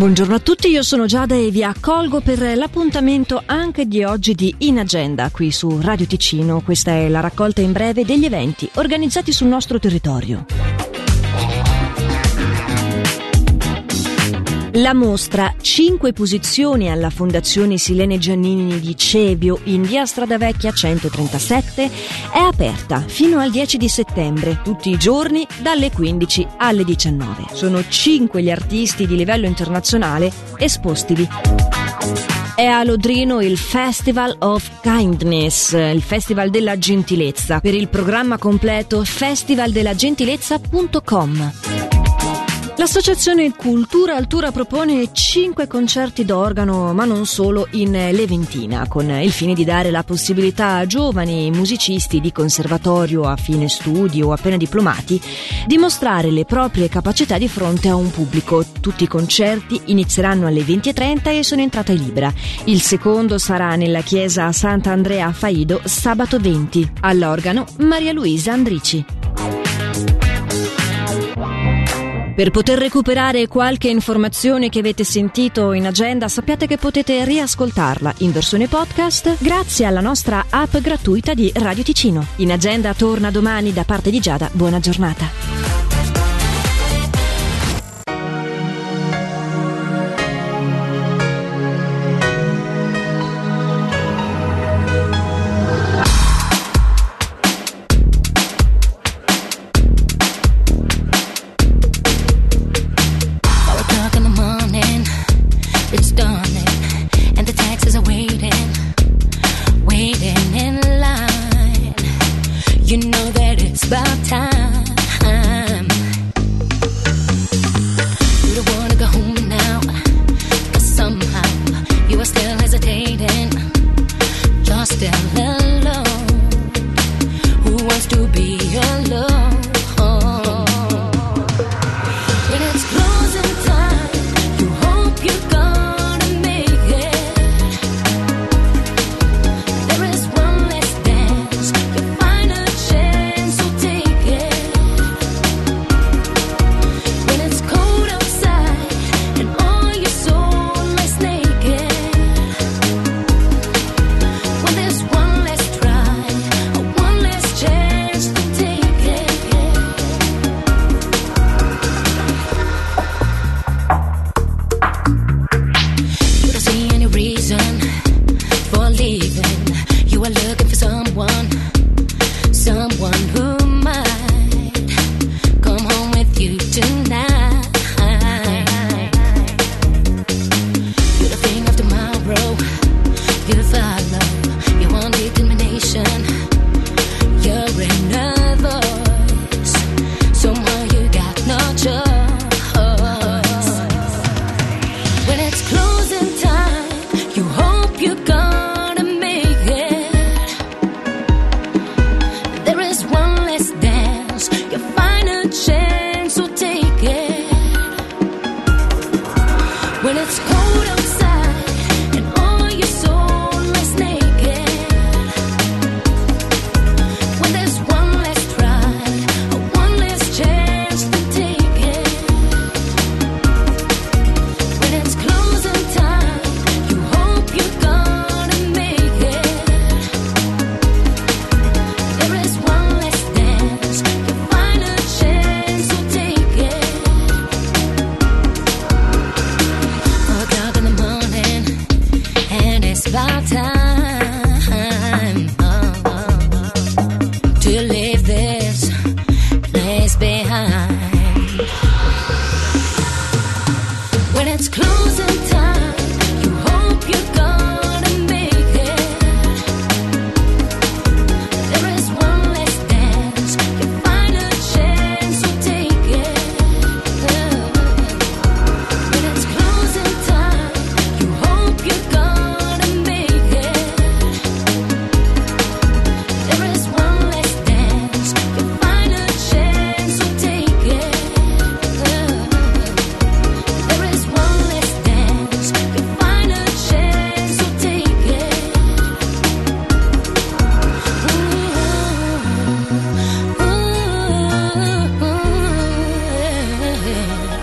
Buongiorno a tutti, io sono Giada e vi accolgo per l'appuntamento anche di oggi di In Agenda qui su Radio Ticino. Questa è la raccolta in breve degli eventi organizzati sul nostro territorio. La mostra 5 posizioni alla Fondazione Silene Giannini di Cebio in via Stradavecchia 137 è aperta fino al 10 di settembre, tutti i giorni dalle 15 alle 19. Sono 5 gli artisti di livello internazionale espostivi. È a Lodrino il Festival of Kindness, il Festival della Gentilezza. Per il programma completo festivaldelagentilezza.com. L'associazione Cultura Altura propone cinque concerti d'organo, ma non solo, in Leventina, con il fine di dare la possibilità a giovani musicisti di conservatorio a fine studi o appena diplomati di mostrare le proprie capacità di fronte a un pubblico. Tutti i concerti inizieranno alle 20.30 e sono entrata libera. Il secondo sarà nella chiesa Sant'Andrea a Faido sabato 20. All'organo Maria Luisa Andrici. Per poter recuperare qualche informazione che avete sentito in agenda, sappiate che potete riascoltarla in versione podcast grazie alla nostra app gratuita di Radio Ticino. In agenda torna domani da parte di Giada. Buona giornata. tonight. still